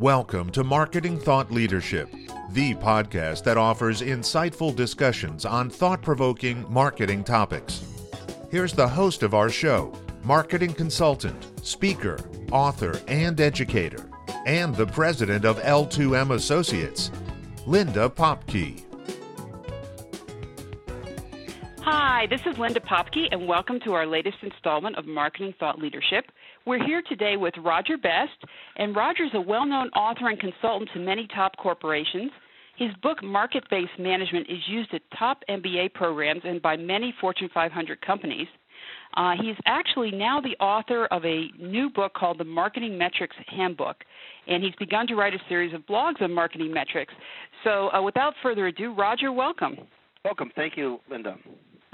Welcome to Marketing Thought Leadership, the podcast that offers insightful discussions on thought provoking marketing topics. Here's the host of our show, marketing consultant, speaker, author, and educator, and the president of L2M Associates, Linda Popky. Hi, this is Linda Popky, and welcome to our latest installment of Marketing Thought Leadership. We're here today with Roger Best, and Roger is a well known author and consultant to many top corporations. His book, Market Based Management, is used at top MBA programs and by many Fortune 500 companies. Uh, he's actually now the author of a new book called The Marketing Metrics Handbook, and he's begun to write a series of blogs on marketing metrics. So, uh, without further ado, Roger, welcome. Welcome. Thank you, Linda.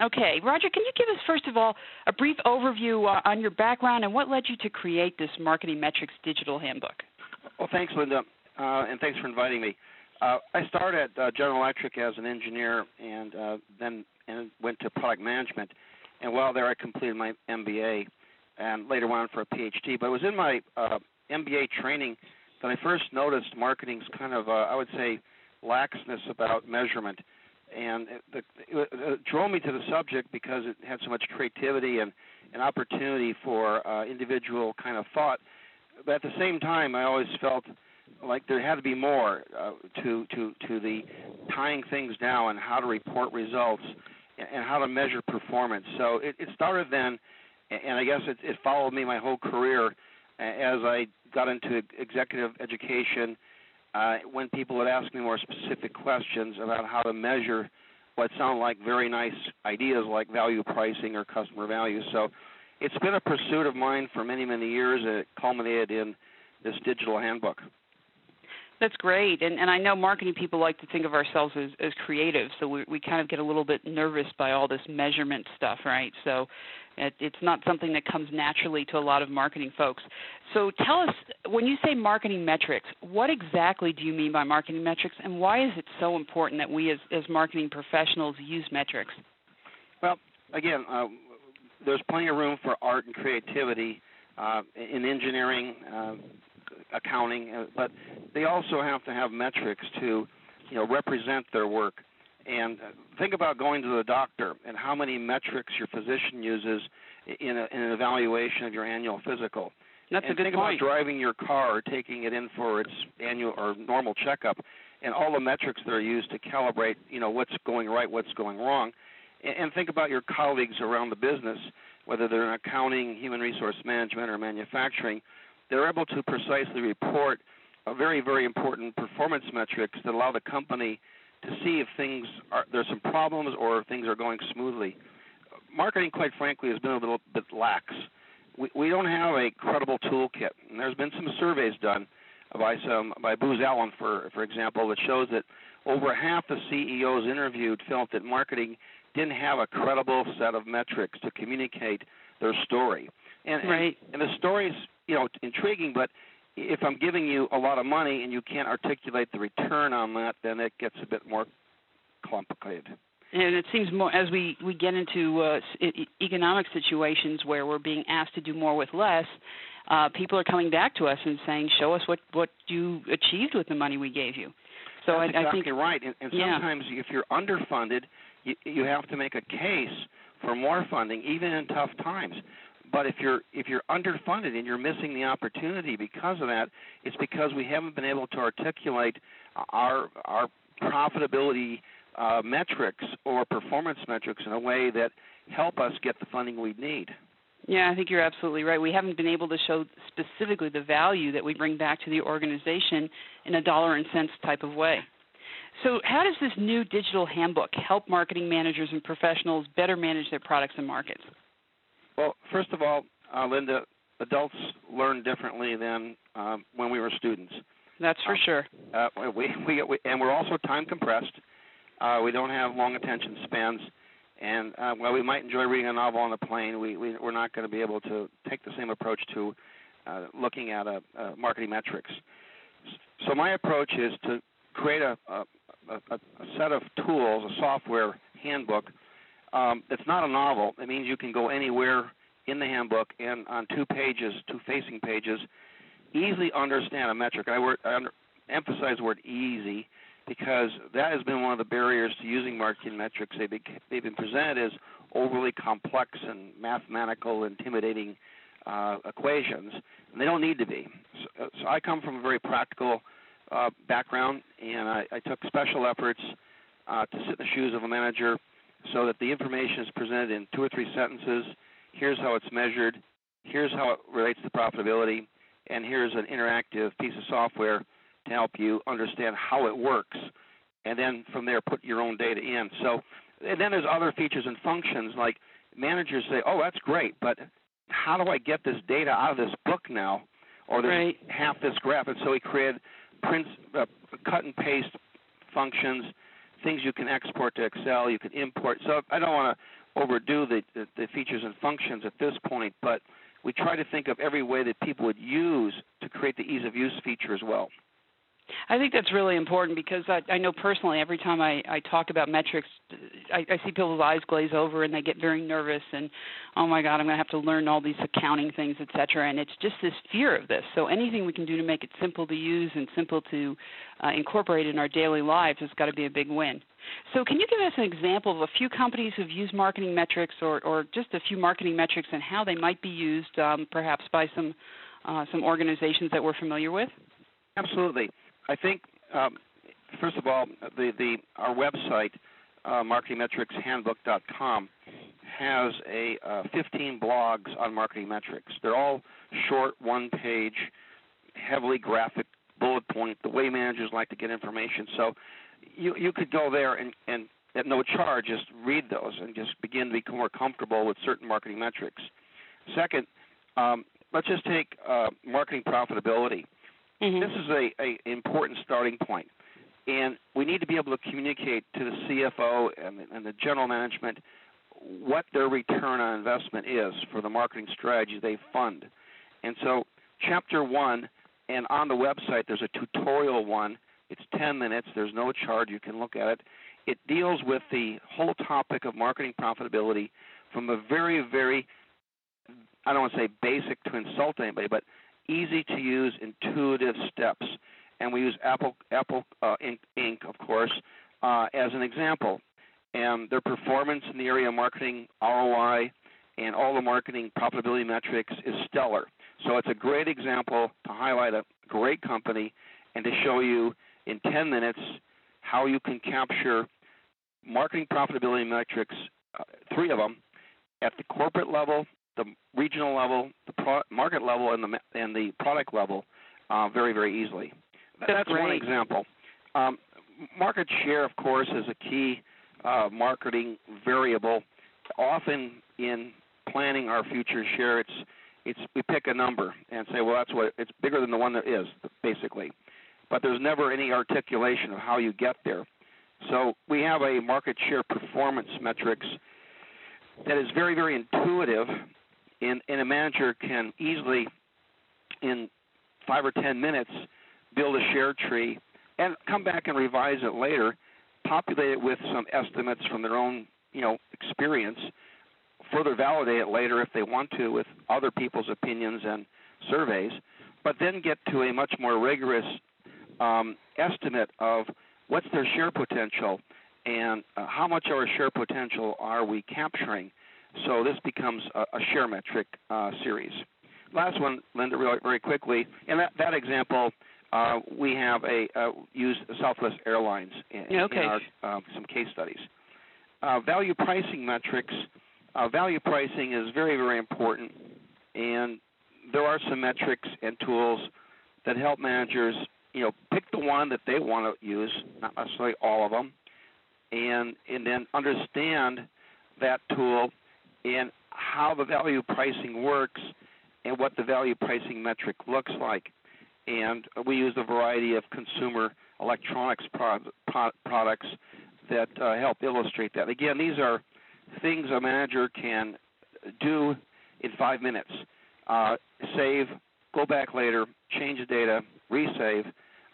Okay, Roger, can you give us first of all a brief overview uh, on your background and what led you to create this Marketing Metrics Digital Handbook? Well, thanks, Linda, uh, and thanks for inviting me. Uh, I started at uh, General Electric as an engineer, and uh, then and went to product management. And while there, I completed my MBA, and later went on for a PhD. But it was in my uh, MBA training that I first noticed marketing's kind of, I would say, laxness about measurement and it, it, drove me to the subject because it had so much creativity and an opportunity for uh, individual kind of thought. But at the same time, I always felt like there had to be more uh, to to to the tying things down and how to report results and how to measure performance. So it, it started then, and I guess it, it followed me my whole career as I got into executive education uh, when people would ask me more specific questions about how to measure what sound like very nice ideas like value pricing or customer value. So it's been a pursuit of mine for many, many years. and It culminated in this digital handbook. That's great, and and I know marketing people like to think of ourselves as as creative, so we we kind of get a little bit nervous by all this measurement stuff, right? So it, it's not something that comes naturally to a lot of marketing folks. So tell us, when you say marketing metrics, what exactly do you mean by marketing metrics, and why is it so important that we as as marketing professionals use metrics? Well, again, uh, there's plenty of room for art and creativity uh, in engineering. Uh, accounting, uh, but they also have to have metrics to, you know, represent their work. And uh, think about going to the doctor and how many metrics your physician uses in, a, in an evaluation of your annual physical. That's and a good think point. about driving your car, taking it in for its annual or normal checkup, and all the metrics that are used to calibrate, you know, what's going right, what's going wrong. And, and think about your colleagues around the business, whether they're in accounting, human resource management, or manufacturing they're able to precisely report a very, very important performance metrics that allow the company to see if things are there's some problems or things are going smoothly. Marketing, quite frankly, has been a little bit lax. We, we don't have a credible toolkit, and there's been some surveys done by some by Booz Allen, for for example, that shows that over half the CEOs interviewed felt that marketing didn't have a credible set of metrics to communicate their story. And, right. and, and the stories you know intriguing, but if I'm giving you a lot of money and you can't articulate the return on that, then it gets a bit more complicated. And it seems more as we we get into uh, economic situations where we're being asked to do more with less. Uh, people are coming back to us and saying, "Show us what what you achieved with the money we gave you." So That's I, exactly I think you're right. And, and sometimes, yeah. if you're underfunded, you, you have to make a case for more funding, even in tough times. But if you're if you're underfunded and you're missing the opportunity because of that, it's because we haven't been able to articulate our our profitability uh, metrics or performance metrics in a way that help us get the funding we need. Yeah, I think you're absolutely right. We haven't been able to show specifically the value that we bring back to the organization in a dollar and cents type of way. So, how does this new digital handbook help marketing managers and professionals better manage their products and markets? Well, first of all, uh, Linda, adults learn differently than um, when we were students. That's for uh, sure. Uh, we, we, we, and we're also time compressed. Uh, we don't have long attention spans, and uh, while we might enjoy reading a novel on the plane, we, we we're not going to be able to take the same approach to uh, looking at a, a marketing metrics. So my approach is to create a, a, a, a set of tools, a software handbook um, it's not a novel. It means you can go anywhere in the handbook and on two pages, two facing pages, easily understand a metric. I, word, I under, emphasize the word easy because that has been one of the barriers to using marketing metrics. They've been, they've been presented as overly complex and mathematical, intimidating uh, equations, and they don't need to be. So, so I come from a very practical uh, background, and I, I, took special efforts uh, to sit in the shoes of a manager so that the information is presented in two or three sentences. Here's how it's measured. Here's how it relates to profitability, and here's an interactive piece of software to help you understand how it works, and then from there put your own data in. So, and then there's other features and functions like managers say, "Oh, that's great, but how do I get this data out of this book now, or this right. half this graph?" And so he created print, uh, cut and paste functions, things you can export to Excel, you can import. So I don't want to overdo the, the, the features and functions at this point, but we try to think of every way that people would use to create the ease of use feature as well. I think that's really important because I, I know personally every time I, I talk about metrics, I, I see people's eyes glaze over and they get very nervous and oh my God, I'm going to have to learn all these accounting things, et cetera. And it's just this fear of this. So anything we can do to make it simple to use and simple to uh, incorporate in our daily lives has got to be a big win. So can you give us an example of a few companies who've used marketing metrics or, or just a few marketing metrics and how they might be used um, perhaps by some uh, some organizations that we're familiar with? Absolutely. I think um, first of all, the the our website, uh, marketingmetricshandbook.com, has a uh, 15 blogs on marketing metrics. They're all short, one-page, heavily graphic bullet point. The way managers like to get information. So you you could go there and and at no charge just read those and just begin to become more comfortable with certain marketing metrics. Second, um, let's just take uh, marketing profitability. Mm-hmm. This is a, a important starting point, and we need to be able to communicate to the CFO and, and the general management what their return on investment is for the marketing strategy they fund. And so, chapter one, and on the website, there's a tutorial one. It's 10 minutes. There's no charge. You can look at it. It deals with the whole topic of marketing profitability from a very, very, I don't want to say basic to insult anybody, but easy to use, intuitive steps. And we use Apple Apple uh, Inc, of course, uh, as an example. And their performance in the area of marketing ROI and all the marketing profitability metrics is stellar. So it's a great example to highlight a great company and to show you in 10 minutes how you can capture marketing profitability metrics, uh, three of them, at the corporate level, the regional level, the pro- market level, and the and the product level uh, very very easily. That's, That's one example. Um, market share, of course, is a key uh, marketing variable. Often in planning our future share, it's it's we pick a number and say, well, that's what it's bigger than the one that is basically, but there's never any articulation of how you get there. So we have a market share performance metrics that is very very intuitive and, and a manager can easily, in five or ten minutes, build a share tree and come back and revise it later, populate it with some estimates from their own, you know, experience, further validate it later if they want to with other people's opinions and surveys, but then get to a much more rigorous um, estimate of what's their share potential and uh, how much of our share potential are we capturing so this becomes a, a share metric uh, series. Last one, Linda, really, very quickly. In that, that example, uh, we have a uh, used Southwest Airlines in, okay. in our uh, some case studies. Uh, value pricing metrics. Uh, value pricing is very very important, and there are some metrics and tools that help managers, you know, pick the one that they want to use, not necessarily all of them, and and then understand that tool and how the value pricing works and what the value pricing metric looks like. And we use a variety of consumer electronics pro- pro- products that uh, help illustrate that. Again, these are things a manager can do in five minutes. Uh, save, go back later, change the data, resave,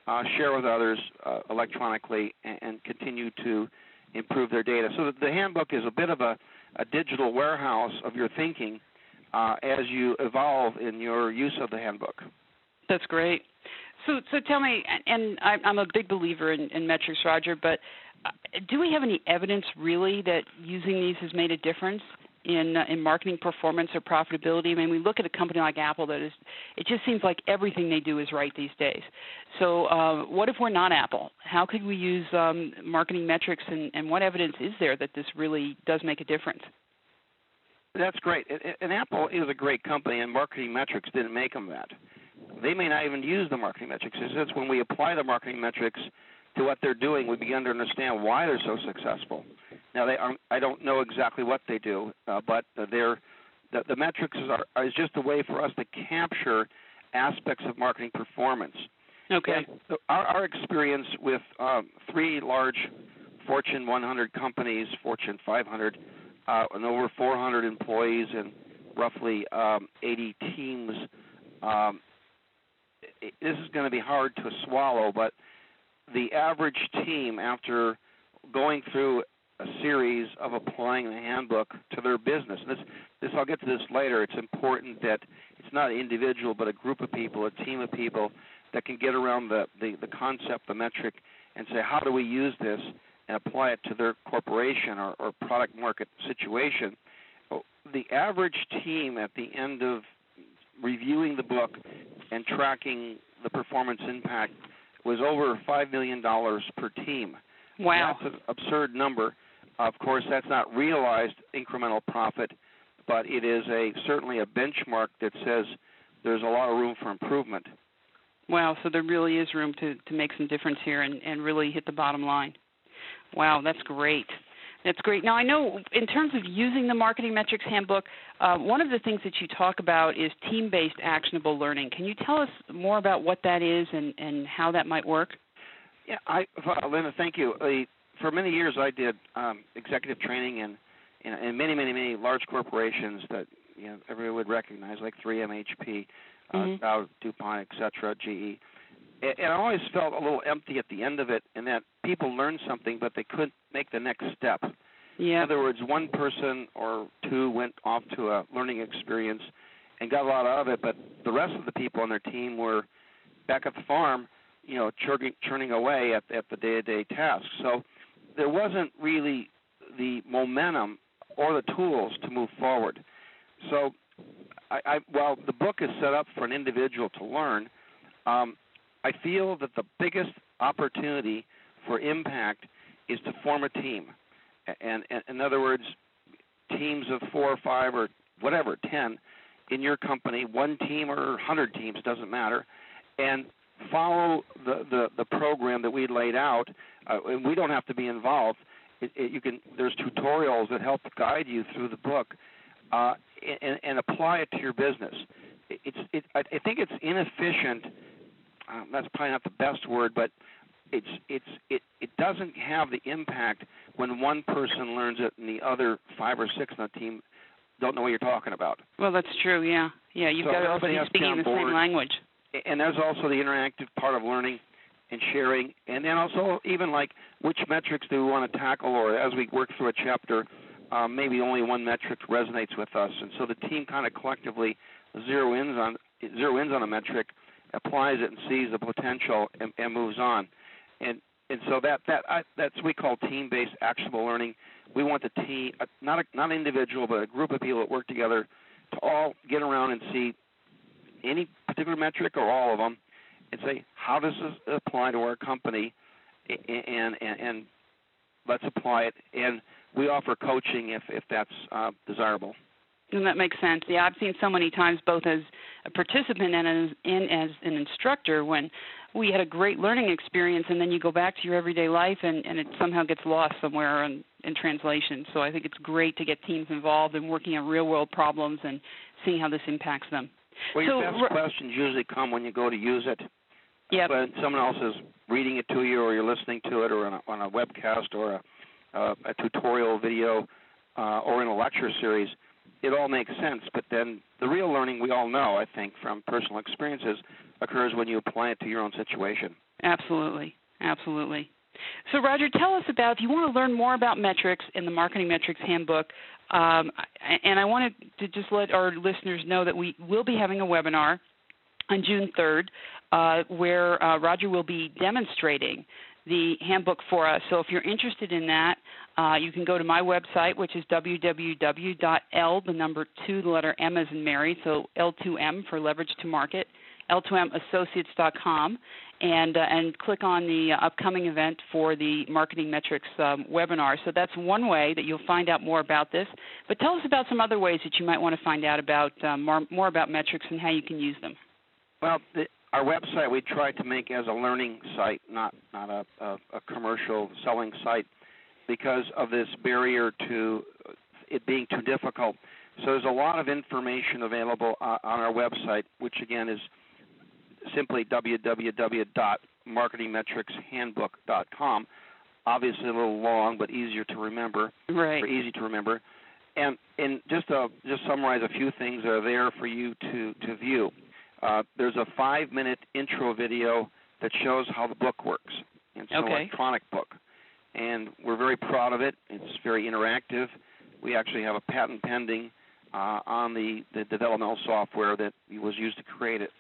uh, share with others uh, electronically, and, and, continue to improve their data. So the handbook is a bit of a a digital warehouse of your thinking uh, as you evolve in your use of the handbook. That's great. So, so tell me, and I'm a big believer in, in metrics, Roger. But uh, do we have any evidence really that using these has made a difference in uh, in marketing performance or profitability? I mean, we look at a company like Apple that is, it just seems like everything they do is right these days. So, uh, what if we're not Apple? How could we use um, marketing metrics, and, and what evidence is there that this really does make a difference? That's great. And Apple is a great company, and marketing metrics didn't make them that. They may not even use the marketing metrics. It's just when we apply the marketing metrics to what they're doing, we begin to understand why they're so successful. Now, they are, I don't know exactly what they do, uh, but they're, the, the metrics are, is just a way for us to capture aspects of marketing performance. Okay. our, our experience with um, three large Fortune 100 companies, Fortune 500, uh, and over 400 employees and roughly um, 80 teams. Um, it, this is going to be hard to swallow, but the average team, after going through a series of applying the handbook to their business, and this, this I'll get to this later. It's important that it's not an individual, but a group of people, a team of people that can get around the, the, the concept, the metric, and say, how do we use this and apply it to their corporation or, or product market situation. The average team at the end of reviewing the book and tracking the performance impact was over $5 million per team. Wow. That's an absurd number. Of course, that's not realized incremental profit, but it is a certainly a benchmark that says there's a lot of room for improvement. Wow, so there really is room to, to make some difference here and, and really hit the bottom line. Wow, that's great. That's great. Now, I know in terms of using the Marketing Metrics Handbook, uh, one of the things that you talk about is team based actionable learning. Can you tell us more about what that is and, and how that might work? Yeah, I, Linda, thank you. Uh, for many years, I did um, executive training in, in, in, many, many, many large corporations that you know everyone would recognize, like 3M, HP, uh, mm-hmm. Dow, DuPont, etc., GE and I always felt a little empty at the end of it, in that people learned something, but they couldn't make the next step. Yeah. In other words, one person or two went off to a learning experience and got a lot out of it, but the rest of the people on their team were back at the farm, you know, churning, churning away at, at the day-to-day tasks. So there wasn't really the momentum or the tools to move forward. So, I, I, while the book is set up for an individual to learn, um, I feel that the biggest opportunity for impact is to form a team. And, and in other words, teams of four or five or whatever, 10 in your company, one team or 100 teams, doesn't matter, and follow the, the, the program that we laid out. Uh, and we don't have to be involved. It, it, you can there's tutorials that help guide you through the book uh, and, and apply it to your business. It's it, I think it's inefficient um, that's probably not the best word, but it's it's it it doesn't have the impact when one person learns it and the other five or six on the team don't know what you're talking about. Well, that's true. Yeah, yeah. You've so got to be speaking the same language. And there's also the interactive part of learning and sharing, and then also even like which metrics do we want to tackle, or as we work through a chapter, um, maybe only one metric resonates with us, and so the team kind of collectively zero ins on zero ins on a metric applies it and sees the potential and, and moves on. And and so that that I, that's what we call team-based actionable learning. We want the team, uh, not a, not individual, but a group of people that work together to all get around and see any particular metric or all of them, and say how does this apply to our company, and and, and let's apply it. And we offer coaching if if that's uh, desirable. And that makes sense. Yeah, I've seen so many times both as a participant and as, and as an instructor when we had a great learning experience and then you go back to your everyday life and, and it somehow gets lost somewhere in, in translation. So I think it's great to get teams involved in working on real world problems and seeing how this impacts them. Well, so, your best questions usually come when you go to use it. Yeah. When someone else is reading it to you, or you're listening to it, or on a, on a webcast, or a, uh, a tutorial video, uh, or in a lecture series, it all makes sense. But then the real learning we all know, I think, from personal experiences, occurs when you apply it to your own situation. Absolutely, absolutely. So, Roger, tell us about if you want to learn more about metrics in the Marketing Metrics Handbook. Um, and I wanted to just let our listeners know that we will be having a webinar on June 3rd, uh, where uh, Roger will be demonstrating the handbook for us. So if you're interested in that, uh, you can go to my website, which is www.l, the number two, the letter M as in Mary, so L2M for leverage to market, L2Massociates.com, and uh, and click on the uh, upcoming event for the marketing metrics um, webinar. So that's one way that you'll find out more about this. But tell us about some other ways that you might want to find out about um, more, more about metrics and how you can use them. Well, the, our website we tried to make as a learning site, not not a, a, a commercial selling site, because of this barrier to it being too difficult. So there's a lot of information available uh, on our website, which again is simply www.marketingmetricshandbook.com. Obviously a little long, but easier to remember. Right. Or easy to remember. And and just to just summarize a few things that are there for you to to view. Uh, there's a five minute intro video that shows how the book works. It's an electronic book. And we're very proud of it. It's very interactive. We actually have a patent pending uh, on the, the developmental software that was used to create it.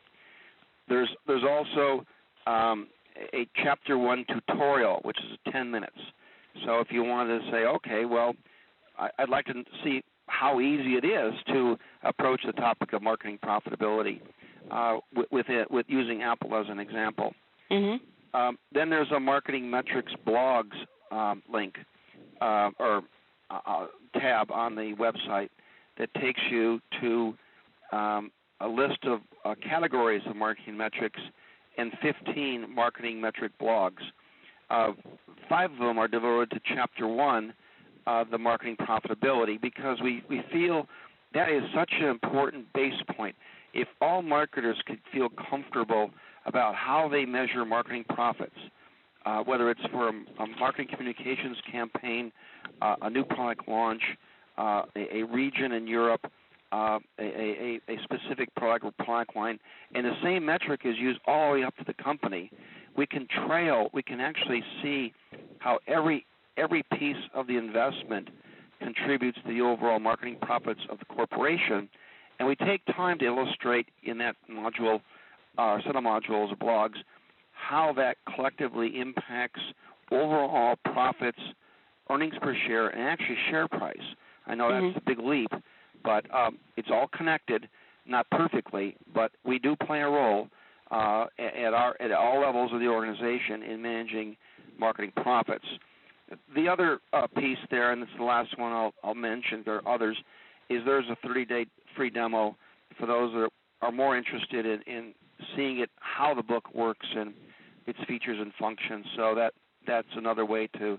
There's, there's also um, a chapter one tutorial, which is 10 minutes. So if you wanted to say, okay, well, I, I'd like to see how easy it is to approach the topic of marketing profitability uh, with, with, it, with using Apple as an example. Mm-hmm. Um, then there's a marketing metrics blogs um, link uh, or uh, uh, tab on the website that takes you to um, a list of uh, categories of marketing metrics and 15 marketing metric blogs. Uh, five of them are devoted to Chapter One, uh, the marketing profitability, because we, we feel that is such an important base point if all marketers could feel comfortable about how they measure marketing profits, uh, whether it's for a, a marketing communications campaign, uh, a new product launch, uh, a, a, region in Europe, uh, a, a, a, specific product or product line, and the same metric is used all the way up to the company, we can trail, we can actually see how every every piece of the investment contributes to the overall marketing profits of the corporation and we take time to illustrate in that module, uh, set of modules or blogs, how that collectively impacts overall profits, earnings per share, and actually share price. I know mm-hmm. that's a big leap, but um, it's all connected, not perfectly, but we do play a role uh, at our at all levels of the organization in managing marketing profits. The other uh, piece there, and this is the last one I'll, I'll mention. There are others is there's a 30-day free demo for those that are more interested in, in seeing it, how the book works, and its features and functions. So that that's another way to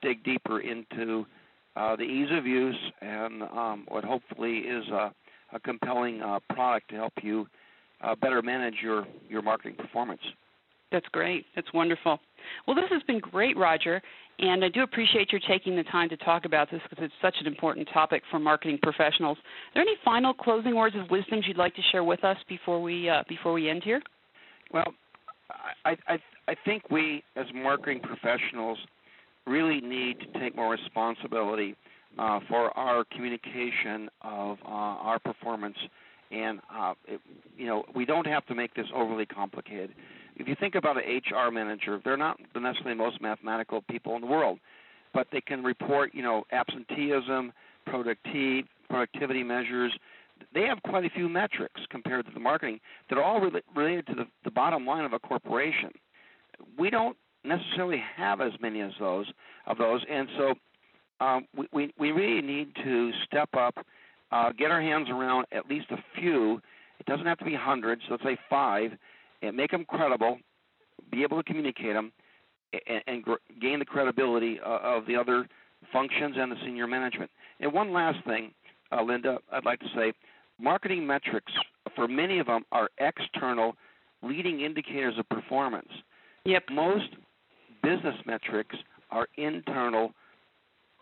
dig deeper into uh, the ease of use and um, what hopefully is a, a compelling uh, product to help you uh, better manage your, your marketing performance. That's great. That's wonderful. Well, this has been great, Roger, and I do appreciate your taking the time to talk about this because it's such an important topic for marketing professionals. Are there any final closing words of wisdom you'd like to share with us before we uh, before we end here? Well, I, I I think we as marketing professionals really need to take more responsibility uh, for our communication of uh, our performance, and uh, it, you know we don't have to make this overly complicated if you think about an HR manager, they're not necessarily the most mathematical people in the world, but they can report, you know, absenteeism, productivity, productivity measures. They have quite a few metrics compared to the marketing that are all re- related to the, the bottom line of a corporation. We don't necessarily have as many as those of those, and so um, we, we we really need to step up, uh, get our hands around at least a few. It doesn't have to be hundreds. Let's say five and make them credible, be able to communicate them, and, and gr- gain the credibility uh, of the other functions and the senior management. And one last thing, uh, Linda, I'd like to say, marketing metrics for many of them are external leading indicators of performance. Yep. Most business metrics are internal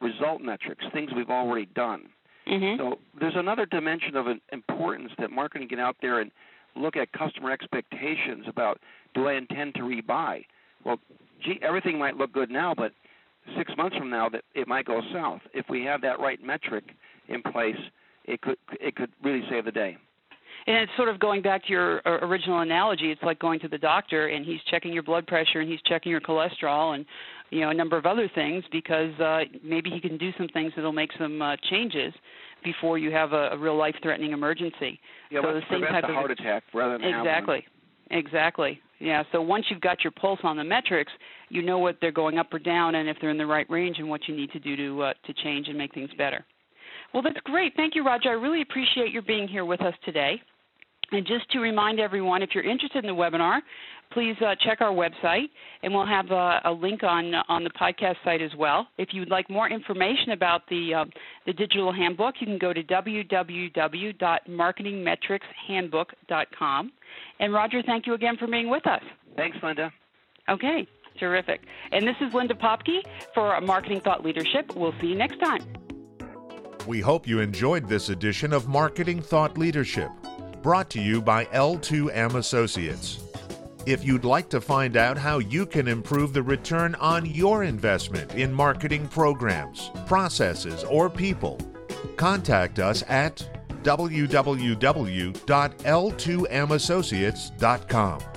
result metrics, things we've already done. Mm-hmm. So there's another dimension of importance that marketing get out there and look at customer expectations about do I intend to rebuy? Well, gee, everything might look good now, but six months from now, that it might go south. If we have that right metric in place, it could it could really save the day. And it's sort of going back to your uh, original analogy. It's like going to the doctor and he's checking your blood pressure and he's checking your cholesterol and you know a number of other things because uh, maybe he can do some things that'll make some uh, changes before you have a, a real life-threatening emergency. Yeah, so the same type of heart attack rather than exactly, exactly. Yeah. So once you've got your pulse on the metrics, you know what they're going up or down, and if they're in the right range, and what you need to do to uh, to change and make things better. Well, that's great. Thank you, Roger. I really appreciate your being here with us today. And just to remind everyone, if you're interested in the webinar, please uh, check our website, and we'll have a, a, link on on the podcast site as well. If you'd like more information about the uh, the digital handbook, you can go to www.marketingmetricshandbook.com. And Roger, thank you again for being with us. Thanks, Linda. Okay, terrific. And this is Linda Popky for Marketing Thought Leadership. We'll see you next time. We hope you enjoyed this edition of Marketing Thought Leadership, brought to you by L2M Associates. If you'd like to find out how you can improve the return on your investment in marketing programs, processes, or people, contact us at www.l2massociates.com.